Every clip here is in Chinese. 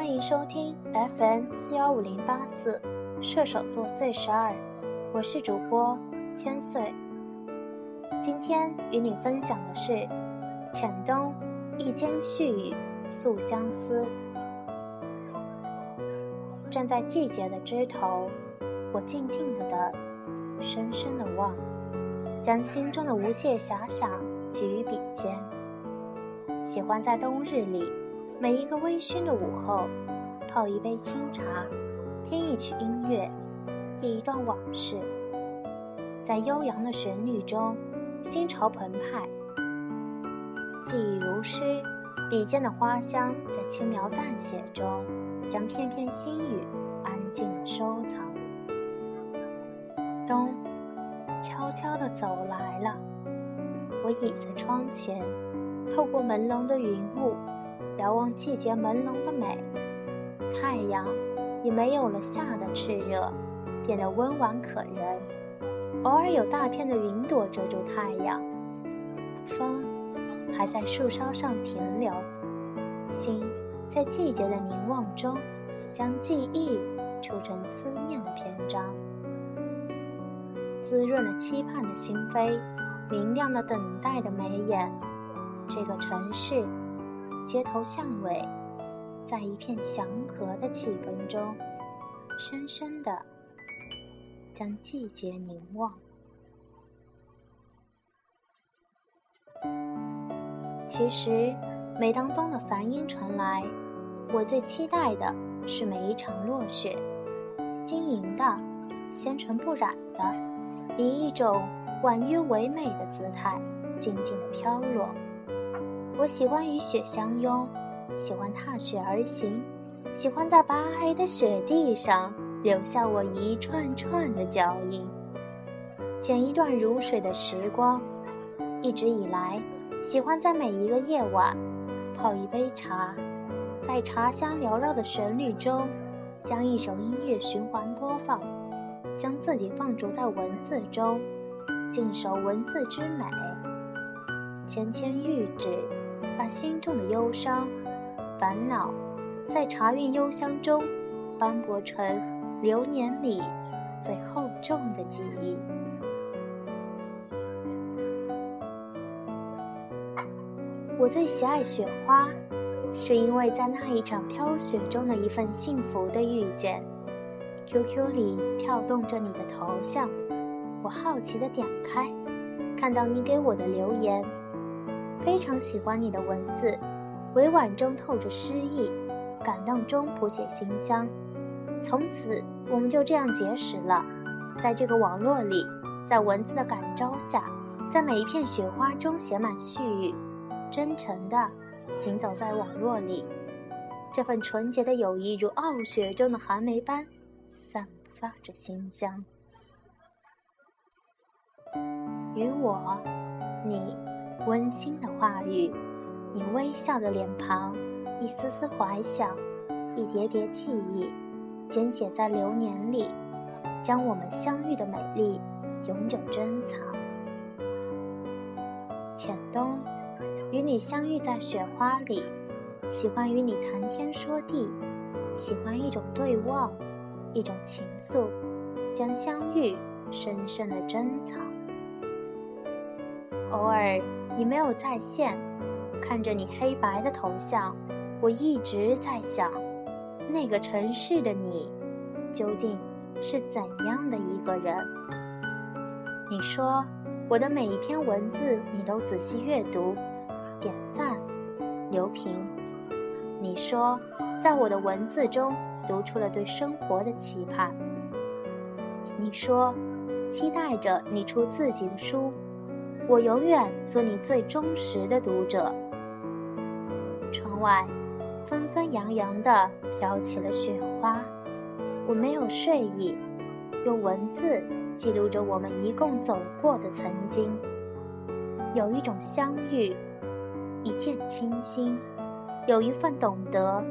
欢迎收听 FM 四幺五零八四射手座岁十二，我是主播天岁。今天与你分享的是浅冬一间絮语诉相思。站在季节的枝头，我静静的等，深深的望，将心中的无限遐想寄于笔尖。喜欢在冬日里。每一个微醺的午后，泡一杯清茶，听一曲音乐，忆一段往事，在悠扬的旋律中，心潮澎湃，记忆如诗，笔尖的花香在轻描淡写中，将片片心语安静的收藏。冬，悄悄地走来了，我倚在窗前，透过朦胧的云雾。遥望季节朦胧的美，太阳已没有了夏的炽热，变得温婉可人。偶尔有大片的云朵遮住太阳，风还在树梢上停留，心在季节的凝望中，将记忆铸成思念的篇章，滋润了期盼的心扉，明亮了等待的眉眼。这个城市。街头巷尾，在一片祥和的气氛中，深深的将季节凝望。其实，每当冬的梵音传来，我最期待的是每一场落雪，晶莹的、纤尘不染的，以一种婉约唯美的姿态，静静的飘落。我喜欢与雪相拥，喜欢踏雪而行，喜欢在白皑的雪地上留下我一串串的脚印，剪一段如水的时光。一直以来，喜欢在每一个夜晚泡一杯茶，在茶香缭绕的旋律中，将一首音乐循环播放，将自己放逐在文字中，尽守文字之美，纤纤玉指。把心中的忧伤、烦恼，在茶韵幽香中斑驳成流年里最厚重的记忆。我最喜爱雪花，是因为在那一场飘雪中的一份幸福的遇见。QQ 里跳动着你的头像，我好奇的点开，看到你给我的留言。非常喜欢你的文字，委婉中透着诗意，感动中谱写馨香。从此，我们就这样结识了。在这个网络里，在文字的感召下，在每一片雪花中写满絮语，真诚地行走在网络里。这份纯洁的友谊，如傲雪中的寒梅般，散发着馨香。与我，你。温馨的话语，你微笑的脸庞，一丝丝怀想，一叠叠记忆，简写在流年里，将我们相遇的美丽永久珍藏。浅冬，与你相遇在雪花里，喜欢与你谈天说地，喜欢一种对望，一种情愫，将相遇深深的珍藏。偶尔。你没有在线，看着你黑白的头像，我一直在想，那个城市的你，究竟是怎样的一个人？你说我的每一篇文字你都仔细阅读，点赞、留评。你说在我的文字中读出了对生活的期盼。你说期待着你出自己的书。我永远做你最忠实的读者。窗外，纷纷扬扬地飘起了雪花。我没有睡意，用文字记录着我们一共走过的曾经。有一种相遇，一见倾心；有一份懂得，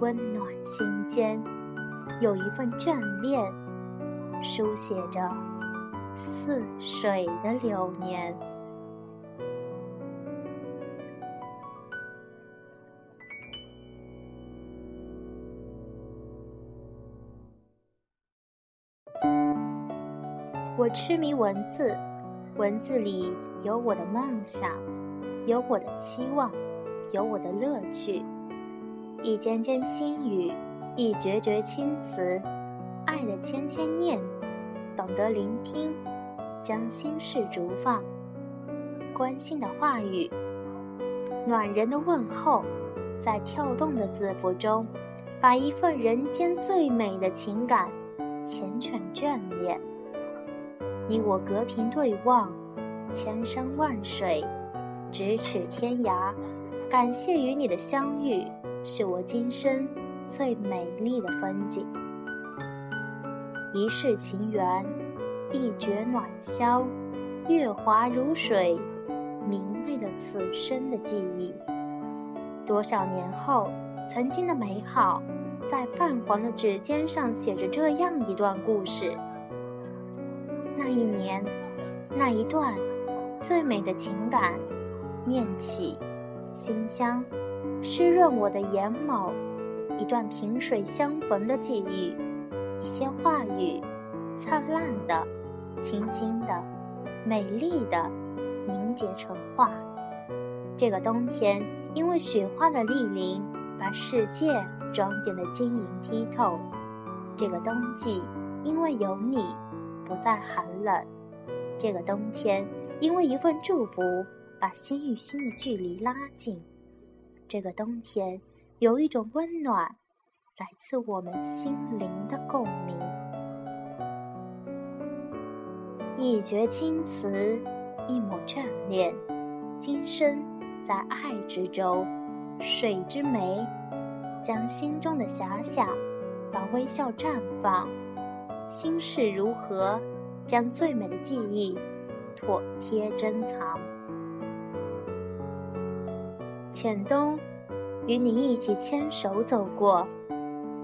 温暖心间；有一份眷恋，书写着。似水的流年。我痴迷文字，文字里有我的梦想，有我的期望，有我的乐趣。一间间心语，一绝绝青词，爱的千千念，懂得聆听，将心事逐放。关心的话语，暖人的问候，在跳动的字符中，把一份人间最美的情感缱绻眷恋。你我隔屏对望，千山万水，咫尺天涯，感谢与你的相遇。是我今生最美丽的风景，一世情缘，一绝暖香，月华如水，明媚了此生的记忆。多少年后，曾经的美好，在泛黄的指尖上写着这样一段故事。那一年，那一段最美的情感，念起，馨香。湿润我的眼眸，一段萍水相逢的记忆，一些话语，灿烂的、清新的、美丽的，凝结成画。这个冬天，因为雪花的莅临，把世界装点得晶莹剔透。这个冬季，因为有你，不再寒冷。这个冬天，因为一份祝福，把心与心的距离拉近。这个冬天，有一种温暖，来自我们心灵的共鸣。一绝青词，一抹眷恋，今生在爱之舟，水之湄，将心中的遐想，把微笑绽放。心事如何，将最美的记忆，妥帖珍藏。浅冬，与你一起牵手走过，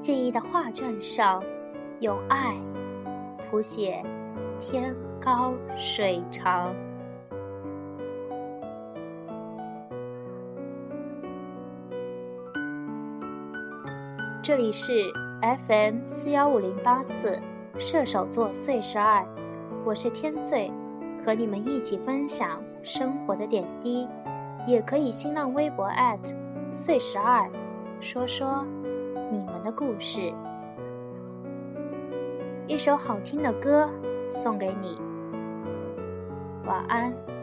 记忆的画卷上，有爱谱写天高水长。这里是 FM 四幺五零八四射手座岁十二，我是天岁，和你们一起分享生活的点滴。也可以新浪微博岁十二，说说你们的故事。一首好听的歌送给你，晚安。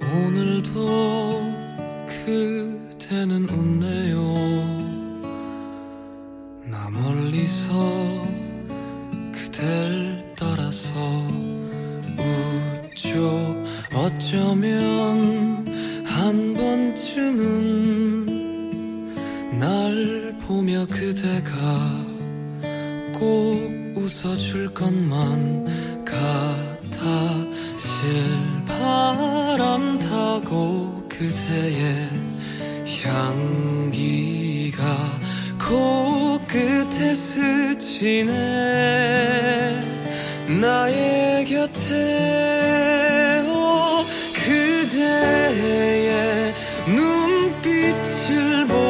오늘도 그대는 웃네요 나 멀리서 그대의 향기가 코끝에 스치네 나의 곁에. 오 그대의 눈빛을 보